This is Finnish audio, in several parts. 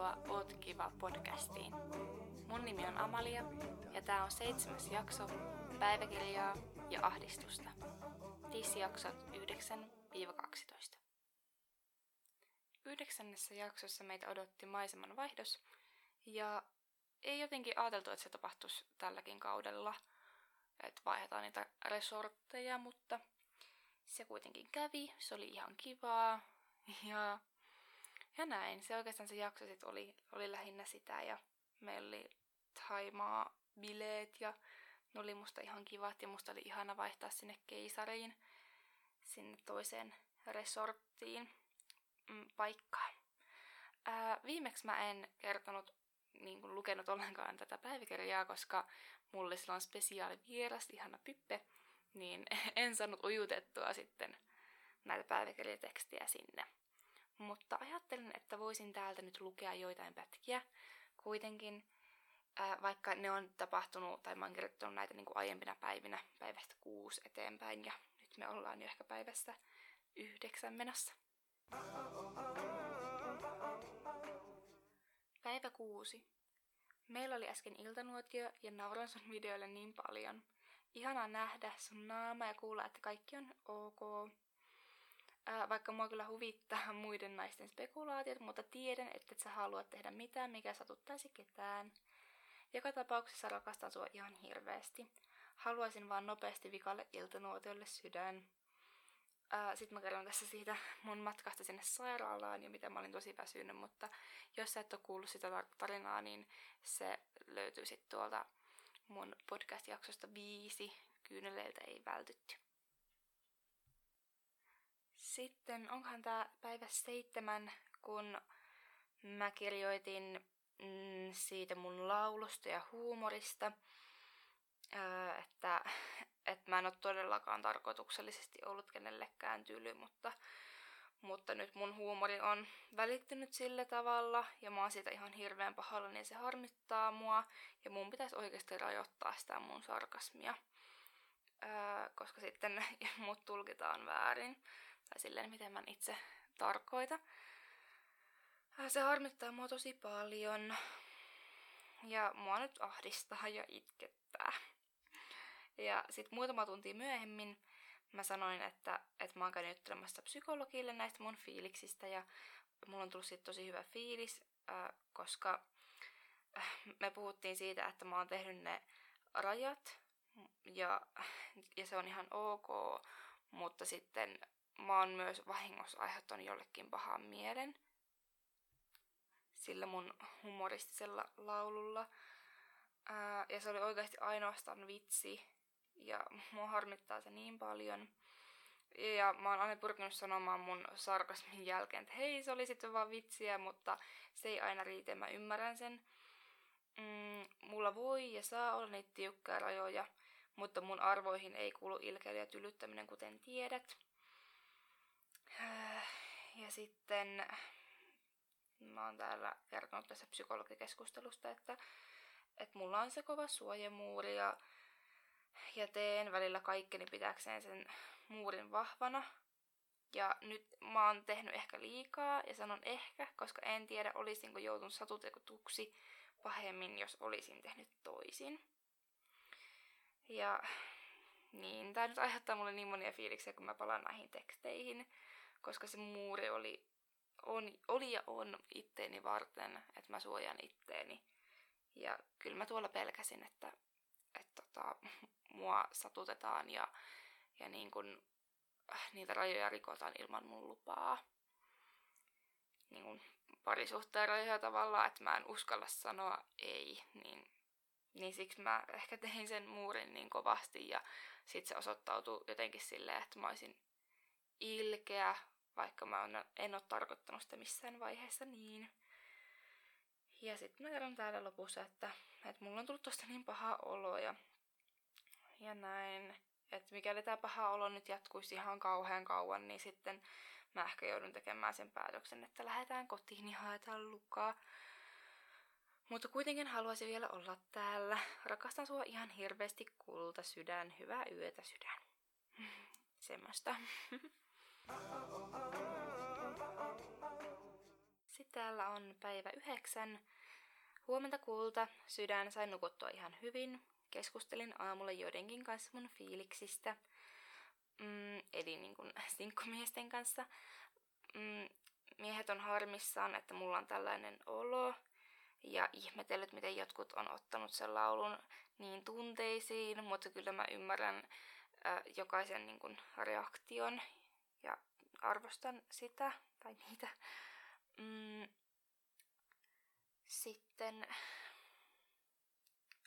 Tervetuloa Oot kiva podcastiin. Mun nimi on Amalia ja tää on seitsemäs jakso päiväkirjaa ja ahdistusta. TIS-jaksot 9-12. Yhdeksännessä jaksossa meitä odotti maiseman vaihdos ja ei jotenkin ajateltu, että se tapahtuisi tälläkin kaudella, että vaihdetaan niitä resortteja, mutta se kuitenkin kävi, se oli ihan kivaa ja ja näin. Se oikeastaan se jakso sit oli, oli lähinnä sitä ja meillä oli Thaimaa bileet ja ne oli musta ihan kivat ja musta oli ihana vaihtaa sinne keisariin, sinne toiseen resorttiin mm, paikkaan. Ää, viimeksi mä en kertonut, niin kuin lukenut ollenkaan tätä päiväkirjaa, koska mulla oli silloin spesiaali vieras, ihana Pippe, niin en saanut ujutettua sitten näitä päiväkirjatekstiä sinne. Mutta ajattelin, että voisin täältä nyt lukea joitain pätkiä. Kuitenkin, ää, vaikka ne on tapahtunut, tai mä oon kirjoittanut näitä niin kuin aiempina päivinä, päivästä kuusi eteenpäin, ja nyt me ollaan jo ehkä päivässä yhdeksän menossa. Päivä kuusi. Meillä oli äsken iltanuotio ja nauran sun videoille niin paljon. Ihanaa nähdä sun naama ja kuulla, että kaikki on ok. Ää, vaikka mua kyllä huvittaa muiden naisten spekulaatiot, mutta tiedän, että et sä haluat tehdä mitään, mikä satuttaisi ketään. Joka tapauksessa rakastan sua ihan hirveästi. Haluaisin vaan nopeasti vikalle iltanuotiolle sydän. Sitten mä kerron tässä siitä mun matkasta sinne sairaalaan ja mitä mä olin tosi väsynyt, mutta jos sä et ole kuullut sitä tarinaa, niin se löytyy sitten tuolta mun podcast-jaksosta viisi. Kyyneleiltä ei vältytty. Sitten onkohan tämä päivä seitsemän, kun mä kirjoitin mm, siitä mun laulusta ja huumorista, öö, että, että mä en ole todellakaan tarkoituksellisesti ollut kenellekään tyly, mutta, mutta nyt mun huumori on välittynyt sillä tavalla ja mä oon siitä ihan hirveän pahalla, niin se harmittaa mua. Ja mun pitäisi oikeasti rajoittaa sitä mun sarkasmia, öö, koska sitten mut tulkitaan väärin tai silleen, miten mä itse tarkoita. Se harmittaa mua tosi paljon ja mua nyt ahdistaa ja itkettää. Ja sitten muutama tunti myöhemmin mä sanoin, että, että mä oon käynyt juttelemassa psykologille näistä mun fiiliksistä ja mulla on tullut siitä tosi hyvä fiilis, äh, koska äh, me puhuttiin siitä, että mä oon tehnyt ne rajat ja, ja se on ihan ok, mutta sitten mä oon myös vahingossa aiheuttanut jollekin pahan mielen sillä mun humoristisella laululla. Ää, ja se oli oikeasti ainoastaan vitsi. Ja mua harmittaa se niin paljon. Ja mä oon aina pyrkinyt sanomaan mun sarkasmin jälkeen, että hei, se oli sitten vaan vitsiä, mutta se ei aina riitä, mä ymmärrän sen. Mm, mulla voi ja saa olla niitä tiukkoja rajoja, mutta mun arvoihin ei kuulu ja tylyttäminen, kuten tiedät. Ja sitten mä oon täällä kertonut tässä psykologikeskustelusta, että, että mulla on se kova suojamuuri ja, ja teen välillä kaikkeni pitääkseen sen muurin vahvana. Ja nyt mä oon tehnyt ehkä liikaa ja sanon ehkä, koska en tiedä olisinko joutunut satutekotuksi pahemmin, jos olisin tehnyt toisin. Ja niin, tää nyt aiheuttaa mulle niin monia fiiliksiä, kun mä palaan näihin teksteihin koska se muuri oli, on, oli ja on itteeni varten, että mä suojan itteeni. Ja kyllä mä tuolla pelkäsin, että, että tota, mua satutetaan ja, ja niin kun, äh, niitä rajoja rikotaan ilman mun lupaa. Niin kun parisuhteen rajoja tavallaan, että mä en uskalla sanoa ei, niin, niin siksi mä ehkä tein sen muurin niin kovasti ja sit se osoittautui jotenkin silleen, että mä olisin ilkeä, vaikka mä en ole tarkoittanut sitä missään vaiheessa niin. Ja sitten mä kerron täällä lopussa, että, että mulla on tullut tosta niin paha olo ja, ja näin. Että mikäli tämä paha olo nyt jatkuisi ihan kauhean kauan, niin sitten mä ehkä joudun tekemään sen päätöksen, että lähdetään kotiin ja haetaan lukaa. Mutta kuitenkin haluaisin vielä olla täällä. Rakastan sua ihan hirveästi kulta sydän. Hyvää yötä sydän. Semmoista. nyt täällä on päivä yhdeksän. Huomenta kuulta, sydän sai nukuttua ihan hyvin. Keskustelin aamulla joidenkin kanssa mun fiiliksistä. Mm, eli niin kuin sinkkumiesten kanssa. Mm, miehet on harmissaan, että mulla on tällainen olo. Ja ihmetellyt, miten jotkut on ottanut sen laulun niin tunteisiin, mutta kyllä mä ymmärrän äh, jokaisen niin kuin, reaktion arvostan sitä tai niitä. Mm. Sitten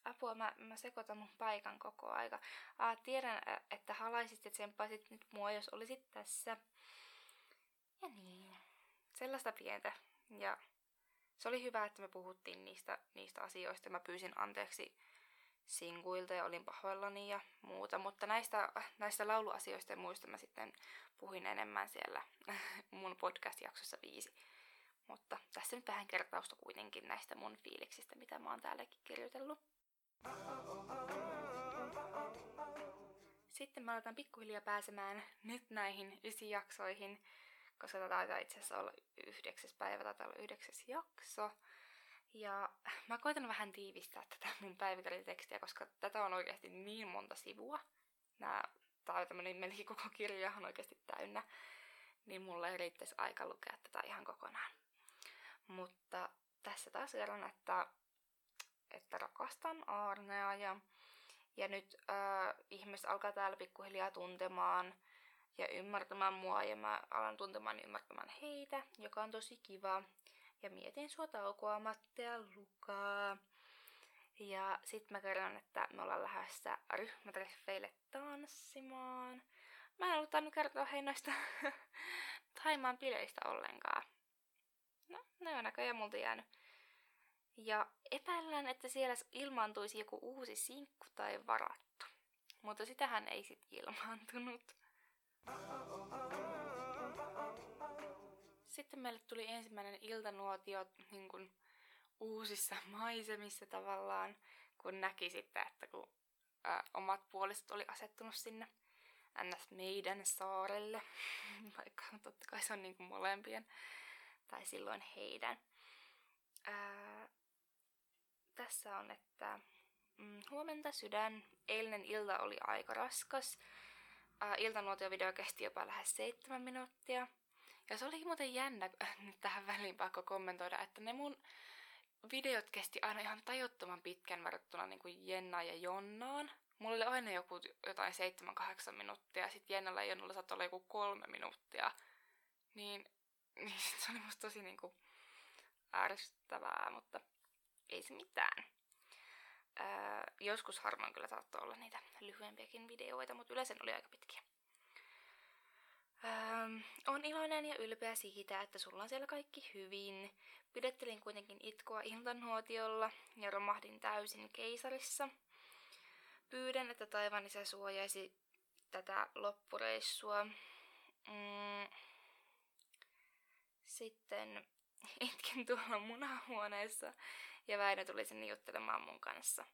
apua, mä, mä sekoitan mun paikan koko aika. Ah, tiedän, että halaisit ja tsempasit nyt mua, jos olisit tässä. Ja niin. Sellaista pientä. Ja se oli hyvä, että me puhuttiin niistä, niistä asioista. Mä pyysin anteeksi sinkuilta ja olin pahoillani ja muuta, mutta näistä, näistä lauluasioista ja muista mä sitten puhuin enemmän siellä mun podcast-jaksossa viisi. Mutta tässä nyt vähän kertausta kuitenkin näistä mun fiiliksistä, mitä mä oon täälläkin kirjoitellut. Sitten mä aloitan pikkuhiljaa pääsemään nyt näihin ysijaksoihin, koska tätä taitaa itse asiassa olla yhdeksäs päivä, taitaa olla yhdeksäs jakso. Ja mä koitan vähän tiivistää tätä mun päivittäritekstiä, koska tätä on oikeasti niin monta sivua. Nää, tää on tämmönen melkein koko kirja on oikeasti täynnä. Niin mulle ei riittäisi aika lukea tätä ihan kokonaan. Mutta tässä taas kerron, että, että rakastan Arnea ja, ja nyt äh, ihmiset alkaa täällä pikkuhiljaa tuntemaan ja ymmärtämään mua ja mä alan tuntemaan ja ymmärtämään heitä, joka on tosi kiva ja mietin sua taukoamatta ja Lukaa. Ja sit mä kerron, että me ollaan lähdössä ryhmätreffeille tanssimaan. Mä en ollut kertoa hei noista Taimaan bileistä ollenkaan. No, ne on näköjään multa jäänyt. Ja epäillään, että siellä ilmaantuisi joku uusi sinkku tai varattu. Mutta sitähän ei sit ilmaantunut. Sitten meille tuli ensimmäinen iltanuotio niin kuin uusissa maisemissa tavallaan, kun näki sitten, että kun ää, omat puolisot oli asettunut sinne ns. meidän saarelle, vaikka totta kai se on niin kuin molempien, tai silloin heidän. Ää, tässä on, että mm, huomenta sydän, eilinen ilta oli aika raskas. Iltanuotio-video kesti jopa lähes seitsemän minuuttia. Ja se oli muuten jännä, nyt tähän väliin pakko kommentoida, että ne mun videot kesti aina ihan tajuttoman pitkän verrattuna niin kuin Jenna ja Jonnaan. Mulla oli aina joku jotain 7-8 minuuttia, ja sitten Jennalla ja Jonnalla saattoi olla joku kolme minuuttia. Niin, niin se oli musta tosi niin kuin ärsyttävää, mutta ei se mitään. Öö, joskus harvoin kyllä saattoi olla niitä lyhyempiäkin videoita, mutta yleensä oli aika pitkiä. Ähm, on iloinen ja ylpeä siitä, että sulla on siellä kaikki hyvin. Pidettelin kuitenkin itkua iltanuotiolla ja romahdin täysin keisarissa. Pyydän, että taivaan isä suojaisi tätä loppureissua. Mm. Sitten itkin tuolla munahuoneessa ja Väinö tuli sinne juttelemaan mun kanssa.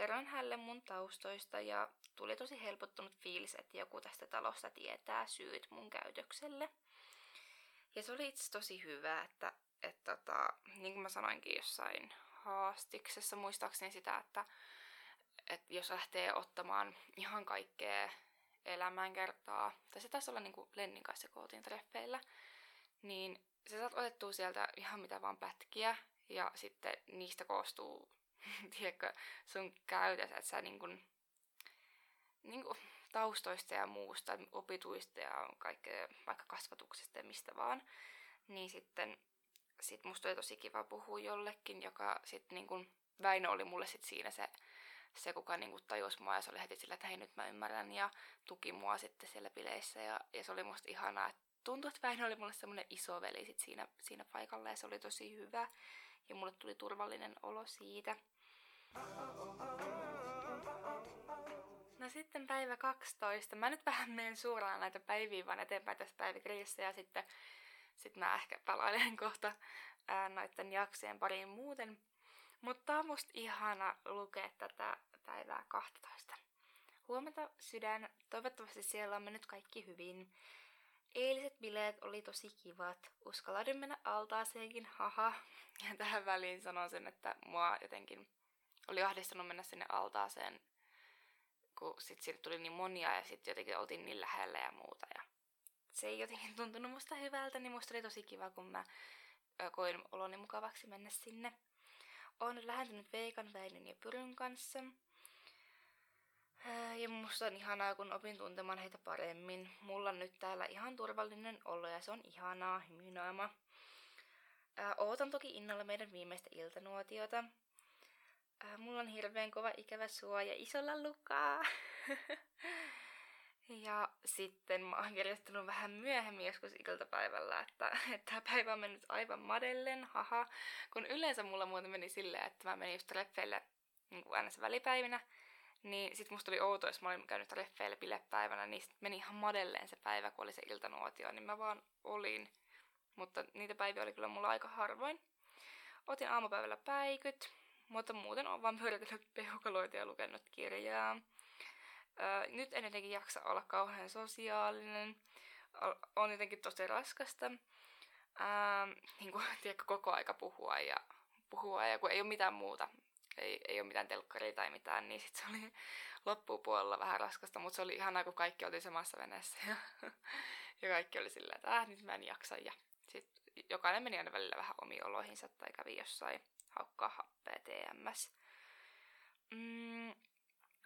Kerroin hänelle mun taustoista ja tuli tosi helpottunut fiilis, että joku tästä talosta tietää syyt mun käytökselle. Ja se oli itse tosi hyvä, että, että tota, niin kuin mä sanoinkin jossain haastiksessa muistaakseni sitä, että, että jos lähtee ottamaan ihan kaikkea elämänkertaa, tai se taisi olla niin kuin Lennin kanssa kootin treffeillä, niin se saat otettua sieltä ihan mitä vaan pätkiä, ja sitten niistä koostuu tiedätkö, sun käytös, että sä niin kuin, niin kuin taustoista ja muusta, opituista ja kaikkea, vaikka kasvatuksesta ja mistä vaan, niin sitten sit musta oli tosi kiva puhua jollekin, joka sitten niin kuin, Väinö oli mulle sit siinä se, se kuka niin kuin tajusi mua ja se oli heti sillä, että hei nyt mä ymmärrän ja tuki mua sitten siellä bileissä ja, ja se oli musta ihanaa, että tuntui, että Väinö oli mulle semmoinen iso veli sit siinä, siinä paikalla ja se oli tosi hyvä ja mulle tuli turvallinen olo siitä. No sitten päivä 12. Mä nyt vähän menen suoraan näitä päiviä vaan eteenpäin tässä päivikriissä ja sitten sit mä ehkä palailen kohta ää, noiden jaksojen pariin muuten. Mutta on musta ihana lukea tätä päivää 12. Huomenta sydän, toivottavasti siellä on mennyt kaikki hyvin. Eiliset bileet oli tosi kivat. Uskallaudin mennä altaaseenkin, haha. Ja tähän väliin sanon sen, että mua jotenkin oli ahdistanut mennä sinne altaaseen, kun sit siitä tuli niin monia ja sitten jotenkin oltiin niin lähellä ja muuta. Ja se ei jotenkin tuntunut musta hyvältä, niin musta oli tosi kiva, kun mä koin oloni mukavaksi mennä sinne. Olen lähentynyt Veikan, Väinön ja Pyryn kanssa. Ja musta on ihanaa, kun opin tuntemaan heitä paremmin. Mulla on nyt täällä ihan turvallinen olo ja se on ihanaa, hymynaama. Ootan toki innolla meidän viimeistä iltanuotiota. Mulla on hirveän kova ikävä suoja isolla lukaa. Ja sitten mä oon kirjoittanut vähän myöhemmin joskus iltapäivällä, että, että tämä päivä on mennyt aivan madellen, haha. Kun yleensä mulla muuten meni silleen, että mä menin just treffeille niin kuin aina välipäivinä, niin sit musta oli outo, jos mä olin käynyt treffeille bilepäivänä, niin sit meni ihan madelleen se päivä, kun oli se iltanuotio, niin mä vaan olin. Mutta niitä päiviä oli kyllä mulla aika harvoin. Otin aamupäivällä päikyt, mutta muuten on vaan pyöritellyt peukaloita ja lukenut kirjaa. Öö, nyt en jotenkin jaksa olla kauhean sosiaalinen. On jotenkin tosi raskasta. Öö, niin kuin, tiedätkö, koko aika puhua ja puhua ja kun ei ole mitään muuta. Ei, ei ole mitään telkkaria tai mitään, niin sitten se oli loppupuolella vähän raskasta, mutta se oli ihanaa, kun kaikki oli samassa veneessä ja, ja kaikki oli silleen, että äh, nyt mä en jaksa ja sitten jokainen meni aina välillä vähän omiin oloihinsa tai kävi jossain haukkaa happea TMS. Mm,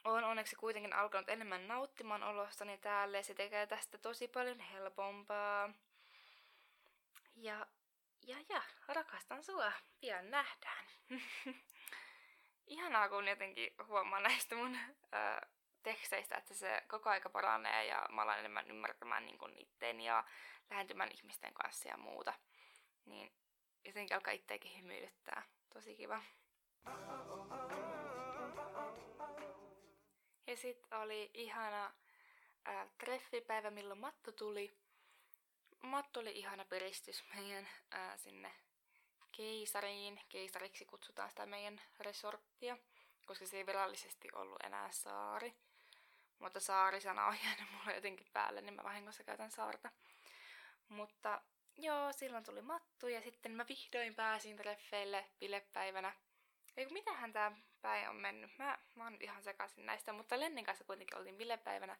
olen onneksi kuitenkin alkanut enemmän nauttimaan olostani täällä ja se tekee tästä tosi paljon helpompaa. Ja, ja, ja, rakastan sua. Pian nähdään. Ihanaa, kun jotenkin huomaa näistä mun ö, teksteistä, että se koko aika paranee ja mä alan enemmän ymmärtämään niin itteeni ja lähentymään ihmisten kanssa ja muuta. Niin jotenkin alkaa itseäkin hymyilyttää. Tosi kiva. Ja sitten oli ihana ää, treffipäivä, milloin Matto tuli. Matto oli ihana piristys meidän ää, sinne keisariin. Keisariksi kutsutaan sitä meidän resorttia, koska se ei virallisesti ollut enää saari. Mutta saari-sana on jäänyt mulle jotenkin päälle, niin mä vahingossa käytän saarta. Mutta joo, silloin tuli Mattu ja sitten mä vihdoin pääsin treffeille bilepäivänä. Ei mitähän tää päin on mennyt. Mä, mä oon ihan sekaisin näistä, mutta Lennin kanssa kuitenkin oltiin bilepäivänä.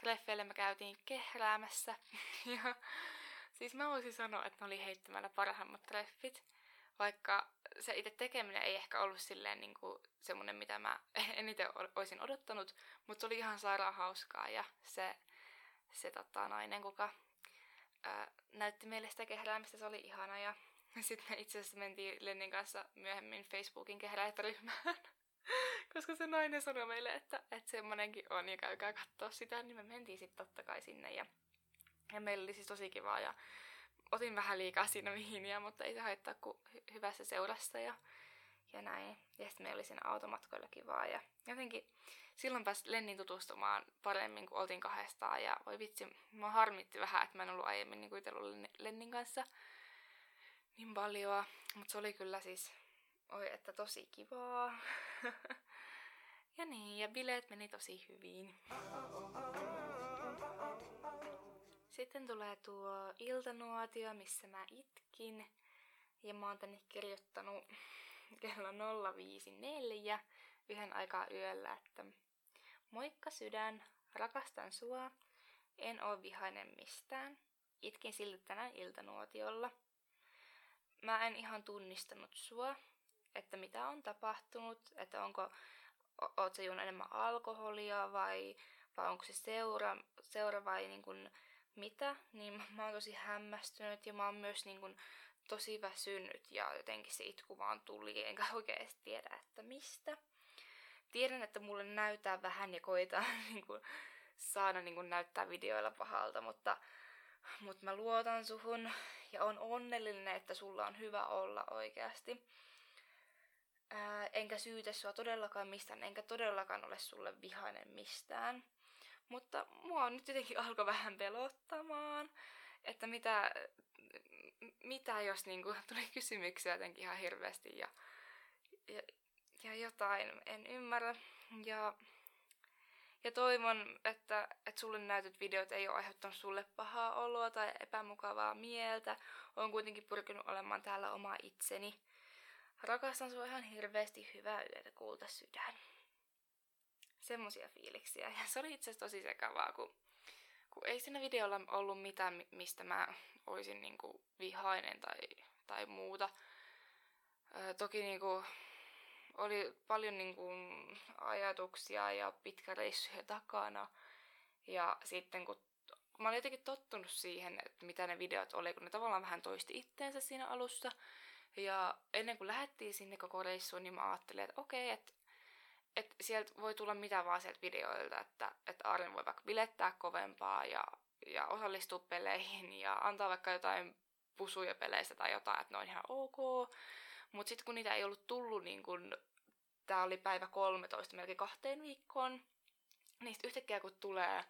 Treffeille me käytiin kehräämässä. ja siis mä voisin sanoa, että ne oli heittämällä parhaimmat treffit. Vaikka se itse tekeminen ei ehkä ollut silleen niin kuin semmonen, mitä mä eniten olisin odottanut, mutta se oli ihan sairaan hauskaa ja se, se tota, nainen, kuka ää, näytti meille sitä kehräämistä, se oli ihana ja sitten me itse asiassa mentiin Lennin kanssa myöhemmin Facebookin kehräjäryhmään. Koska se nainen sanoi meille, että, että semmonenkin on ja käykää katsoa sitä, niin me mentiin sitten totta kai sinne ja, ja meillä oli siis tosi kivaa ja otin vähän liikaa siinä viiniä, mutta ei se haittaa kuin hy- hyvässä seurassa ja, ja näin. Ja sitten meillä oli siinä automatkoilla kivaa ja jotenkin silloin pääsi Lennin tutustumaan paremmin, kun oltiin kahdestaan ja voi vitsi, mä harmitti vähän, että mä en ollut aiemmin niin kuin Lennin kanssa niin paljon, mutta se oli kyllä siis, oi että tosi kivaa. ja niin, ja bileet meni tosi hyvin. Sitten tulee tuo iltanuotio, missä mä itkin. Ja mä oon tänne kirjoittanut kello 054 yhden aikaa yöllä, että Moikka sydän, rakastan sua, en oo vihainen mistään. Itkin silti tänään iltanuotiolla – mä en ihan tunnistanut sua, että mitä on tapahtunut, että onko, oot sä enemmän alkoholia vai, vai onko se seura, seura vai niin kuin mitä, niin mä oon tosi hämmästynyt ja mä oon myös niin kuin tosi väsynyt ja jotenkin se itku vaan tuli, enkä oikeasti tiedä, että mistä. Tiedän, että mulle näyttää vähän ja koitaan niin kuin, saada niin kuin, näyttää videoilla pahalta, mutta, mutta mä luotan suhun ja on onnellinen, että sulla on hyvä olla oikeasti. Ää, enkä syytä sua todellakaan mistään, enkä todellakaan ole sulle vihainen mistään. Mutta mua on nyt jotenkin alkoi vähän pelottamaan, että mitä, mitä jos niinku tuli kysymyksiä jotenkin ihan hirveästi ja, ja, ja jotain en ymmärrä. Ja Ja toivon, että, että sulle näytyt videot ei ole aiheuttanut sulle pahaa oloa tai epämukavaa mieltä. Olen kuitenkin pyrkinyt olemaan täällä oma itseni. Rakastan sua ihan hirveästi. Hyvää yötä, kulta sydän. Semmosia fiiliksiä. Ja se oli itse asiassa tosi sekavaa, kun, kun ei siinä videolla ollut mitään, mistä mä olisin niinku vihainen tai, tai muuta. Ö, toki niinku oli paljon niin kuin, ajatuksia ja pitkä reissuja takana. Ja sitten kun mä olin jotenkin tottunut siihen, että mitä ne videot oli, kun ne tavallaan vähän toisti itteensä siinä alussa. Ja ennen kuin lähdettiin sinne koko reissuun, niin mä ajattelin, että okei, että että sieltä voi tulla mitä vaan sieltä videoilta, että, että Arjen voi vaikka bilettää kovempaa ja, ja osallistua peleihin ja antaa vaikka jotain pusuja peleistä tai jotain, että ne on ihan ok. Mutta sitten kun niitä ei ollut tullut, niin kun, tää oli päivä 13 melkein kahteen viikkoon, niin yhtäkkiä kun tulee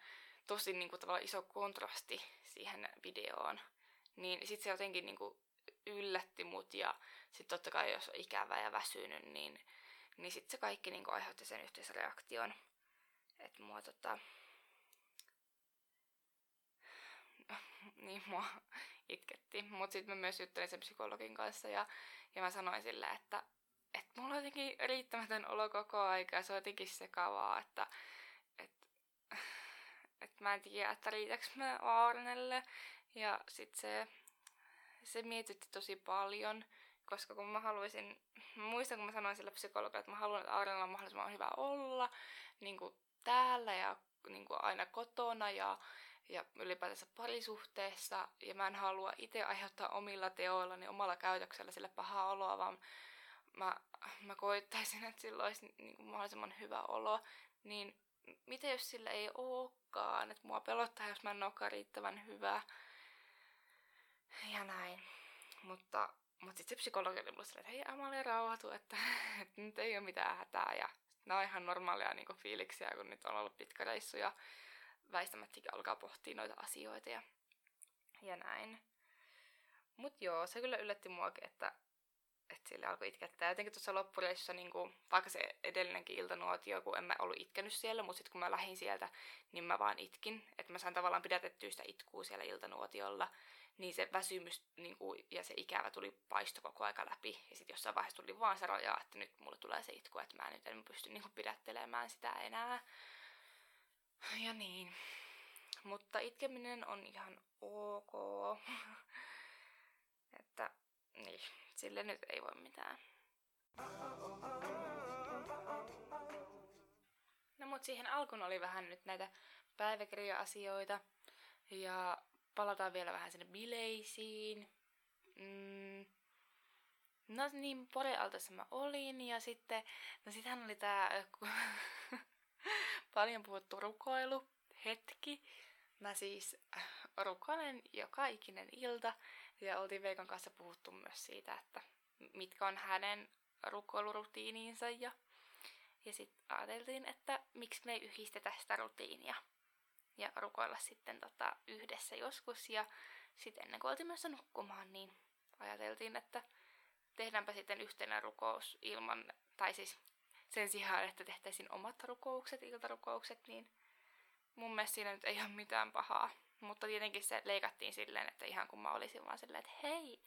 tosi niin kun, tavallaan iso kontrasti siihen videoon, niin sitten se jotenkin niin kun, yllätti mut ja sitten totta kai jos on ikävä ja väsynyt, niin, niin sitten se kaikki niin aiheutti sen yhteisreaktion. Että mua tota... niin mua itketti. Mutta sitten mä myös juttelin sen psykologin kanssa ja ja mä sanoin sille, että, että mulla on jotenkin riittämätön olo koko aika ja se on jotenkin sekavaa, että, että, että mä en tiedä, että riitäks mä Aarnelle. Ja sit se, se mietitti tosi paljon, koska kun mä haluaisin, mä muistan kun mä sanoin sille psykologille, että mä haluan, että Aarnella on mahdollisimman hyvä olla niin kuin täällä ja niin kuin aina kotona ja ja ylipäätänsä parisuhteessa, ja mä en halua itse aiheuttaa omilla teoillani, omalla käytöksellä sille pahaa oloa, vaan mä, mä koittaisin, että sillä olisi niin kuin mahdollisimman hyvä olo, niin mitä jos sillä ei olekaan, että mua pelottaa, jos mä en olekaan riittävän hyvä, ja näin. Mutta, mutta sitten se psykologi oli mulle että hei Amalia rauhoitu, että, että nyt ei ole mitään hätää, ja nämä on ihan normaalia niin fiiliksiä, kun nyt on ollut pitkä reissu, ja väistämättä alkaa pohtia noita asioita ja, ja näin. Mut joo, se kyllä yllätti muakin, että, että sille alkoi itkettää. Jotenkin tuossa loppureissussa, niin kuin, vaikka se edellinenkin iltanuotio, kun en mä ollut itkenyt siellä, mutta sitten kun mä lähdin sieltä, niin mä vaan itkin. Että mä sain tavallaan pidätettyä sitä itkua siellä iltanuotiolla. Niin se väsymys niin kuin, ja se ikävä tuli paisto koko aika läpi. Ja sitten jossain vaiheessa tuli vaan se raja, että nyt mulle tulee se itku, että mä nyt en pysty niin kuin, pidättelemään sitä enää. Ja niin. Mutta itkeminen on ihan ok. että niin, sille nyt ei voi mitään. No mut siihen alkuun oli vähän nyt näitä päiväkirja-asioita. Ja palataan vielä vähän sinne bileisiin. Mm. No niin, Porealtassa mä olin ja sitten, no sitähän oli tää, paljon puhuttu rukoilu, hetki. Mä siis rukoilen joka ikinen ilta ja oltiin Veikon kanssa puhuttu myös siitä, että mitkä on hänen rukoilurutiiniinsa ja, ja sitten ajateltiin, että miksi me ei yhdistetä sitä rutiinia ja rukoilla sitten tota yhdessä joskus ja sitten ennen kuin oltiin myös nukkumaan, niin ajateltiin, että tehdäänpä sitten yhteinen rukous ilman, tai siis sen sijaan, että tehtäisiin omat rukoukset, iltarukoukset, niin mun mielestä siinä nyt ei ole mitään pahaa. Mutta tietenkin se leikattiin silleen, että ihan kun mä olisin vaan silleen, että hei,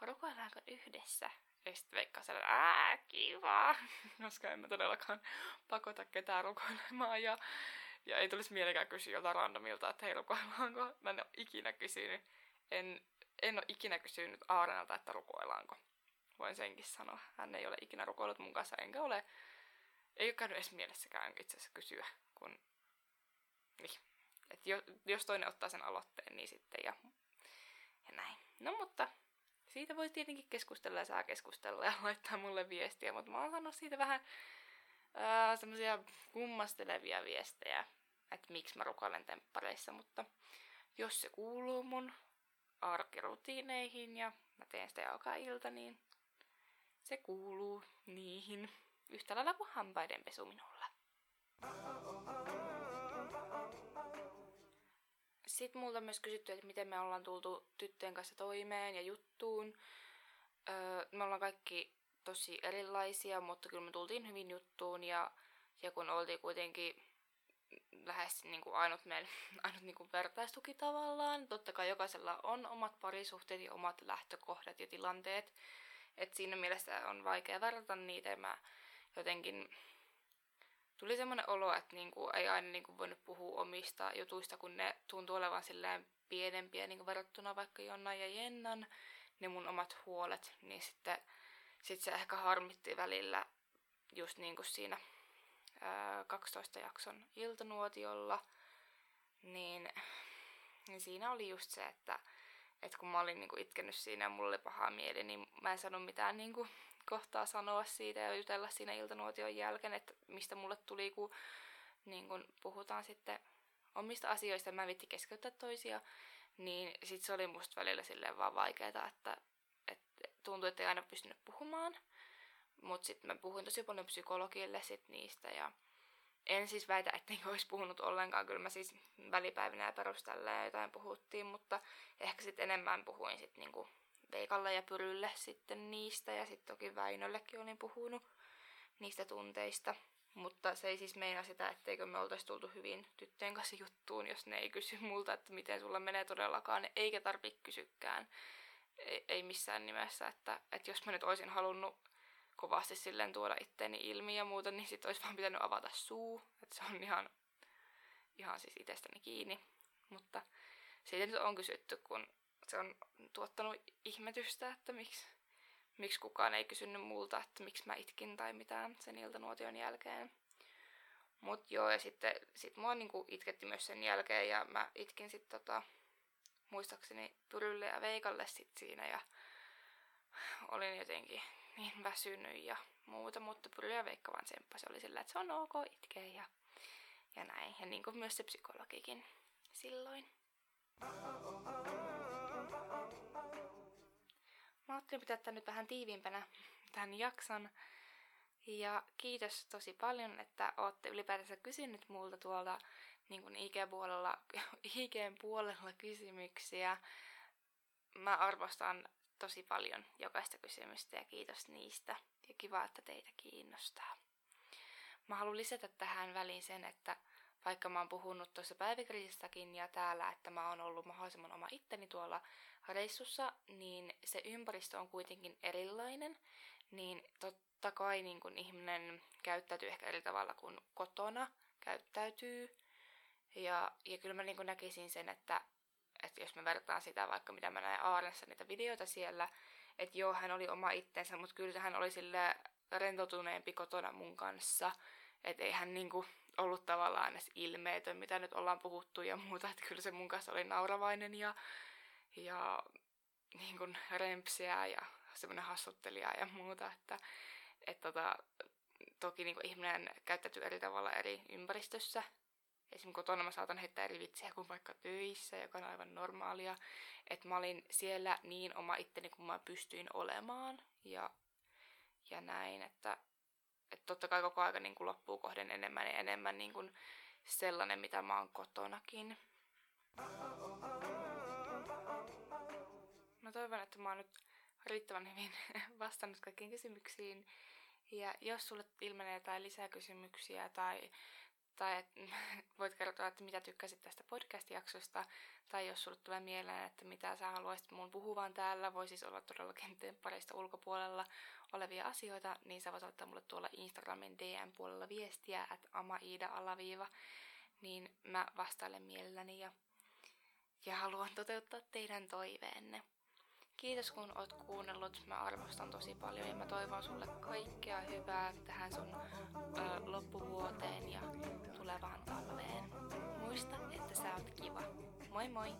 rukoillaanko yhdessä? Ja sitten Veikka sanoi, ää, kiva, koska en mä todellakaan pakota ketään rukoilemaan. Ja, ja ei tulisi mielekään kysyä joltain randomilta, että hei, rukoillaanko? Mä en ole ikinä kysynyt. En, en ole ikinä kysynyt Aarenalta, että rukoillaanko. Voin senkin sanoa. Hän ei ole ikinä rukoillut mun kanssa, enkä ole ei ole käynyt edes mielessäkään itse asiassa kysyä, kun niin. Et jo, jos toinen ottaa sen aloitteen, niin sitten ja, ja näin. No mutta siitä voi tietenkin keskustella ja saa keskustella ja laittaa mulle viestiä, mutta mä oon saanut siitä vähän ää, semmosia kummastelevia viestejä, että miksi mä rukoilen temppareissa, mutta jos se kuuluu mun arkirutiineihin ja mä teen sitä joka ilta, niin se kuuluu niihin. Yhtä lailla kuin hampaiden pesu minulla. Sitten multa myös kysytty, että miten me ollaan tultu tyttöjen kanssa toimeen ja juttuun. Öö, me ollaan kaikki tosi erilaisia, mutta kyllä me tultiin hyvin juttuun ja, ja kun oltiin kuitenkin lähes niin kuin ainut, meidän, ainut niin kuin vertaistuki tavallaan. Totta kai jokaisella on omat parisuhteet ja omat lähtökohdat ja tilanteet. Et siinä mielessä on vaikea verrata niitä ja mä jotenkin tuli semmoinen olo, että niinku ei aina niinku voinut puhua omista jutuista, kun ne tuntuu olevan silleen pienempiä niinku verrattuna vaikka Jonna ja Jennan, ne mun omat huolet, niin sitten sit se ehkä harmitti välillä just niinku siinä ää, 12 jakson iltanuotiolla, niin, niin siinä oli just se, että et kun mä olin niinku itkenyt siinä ja mulla oli paha mieli, niin mä en sano mitään niinku kohtaa sanoa siitä ja jutella siinä iltanuotion jälkeen, että mistä mulle tuli, kun niin kun puhutaan sitten omista asioista, mä vitti keskeyttää toisia, niin sit se oli musta välillä silleen vaan vaikeeta, että, että tuntui, että ei aina pystynyt puhumaan. Mutta sitten mä puhuin tosi paljon psykologille sit niistä ja en siis väitä, että en olisi puhunut ollenkaan. Kyllä mä siis välipäivinä ja perustella ja jotain puhuttiin, mutta ehkä sitten enemmän puhuin sitten niinku Veikalle ja Pyrylle sitten niistä ja sitten toki Väinöllekin olin puhunut niistä tunteista. Mutta se ei siis meina sitä, etteikö me oltaisi tultu hyvin tyttöjen kanssa juttuun, jos ne ei kysy multa, että miten sulla menee todellakaan, eikä tarvitse kysykään. Ei, ei missään nimessä, että, että jos mä nyt olisin halunnut kovasti silleen tuoda itteeni ilmi ja muuta, niin sit olisi vaan pitänyt avata suu. Että se on ihan, ihan siis itsestäni kiinni. Mutta siitä nyt on kysytty, kun se on tuottanut ihmetystä, että miksi, miksi kukaan ei kysynyt multa, että miksi mä itkin tai mitään sen iltanuotion jälkeen. Mut joo, ja sitten sit mua niinku itketti myös sen jälkeen, ja mä itkin sitten tota, muistaakseni Pyrylle ja Veikalle sit siinä, ja olin jotenkin niin väsynyt ja muuta, mutta Pyry ja Veikka vaan tsemppasi, oli sillä, että se on ok itkeä ja, ja näin. Ja niin kuin myös se psykologikin silloin. Mä ajattelin pitää tämän nyt vähän tiiviimpänä tämän jakson. Ja kiitos tosi paljon, että olette ylipäätänsä kysynyt multa tuolta niin IG-puolella, IG-puolella kysymyksiä. Mä arvostan tosi paljon jokaista kysymystä ja kiitos niistä. Ja kiva, että teitä kiinnostaa. Mä haluan lisätä tähän väliin sen, että vaikka mä oon puhunut tuossa päiväkirjassakin ja täällä, että mä oon ollut mahdollisimman oma itteni tuolla reissussa, niin se ympäristö on kuitenkin erilainen, niin totta kai niin kun ihminen käyttäytyy ehkä eri tavalla kuin kotona käyttäytyy. Ja, ja kyllä mä niin näkisin sen, että, että jos mä vertaan sitä vaikka mitä mä näen Aaressa niitä videoita siellä, että joo, hän oli oma itsensä, mutta kyllä hän oli sille rentoutuneempi kotona mun kanssa. Että ei hän niinku ollut tavallaan edes ilmeetön, mitä nyt ollaan puhuttu ja muuta. Että kyllä se mun kanssa oli nauravainen ja, ja niin kuin rempsiä ja semmoinen hassuttelija ja muuta. Että, et tota, toki niin kuin ihminen käyttäytyy eri tavalla eri ympäristössä. Esimerkiksi kotona mä saatan heittää eri vitsiä kuin vaikka töissä, joka on aivan normaalia. Että mä olin siellä niin oma itteni kuin mä pystyin olemaan. Ja, ja näin, että että totta kai koko aika niin kuin loppuu kohden enemmän ja enemmän niin kuin sellainen, mitä mä oon kotonakin. Mä toivon, että mä oon nyt riittävän hyvin vastannut kaikkiin kysymyksiin. Ja jos sulle ilmenee jotain lisäkysymyksiä tai tai et, voit kertoa, että mitä tykkäsit tästä podcast-jaksosta, tai jos sulle tulee mieleen, että mitä sä haluaisit mun puhuvan täällä, voi siis olla todellakin parista ulkopuolella olevia asioita, niin sä voit laittaa mulle tuolla Instagramin DM-puolella viestiä, että amaiida-alaviiva, niin mä vastailen mielelläni ja, ja haluan toteuttaa teidän toiveenne. Kiitos kun oot kuunnellut, mä arvostan tosi paljon ja mä toivon sulle kaikkea hyvää tähän sun ö, loppuvuoteen ja tulevaan talveen. Muista, että sä oot kiva. Moi moi!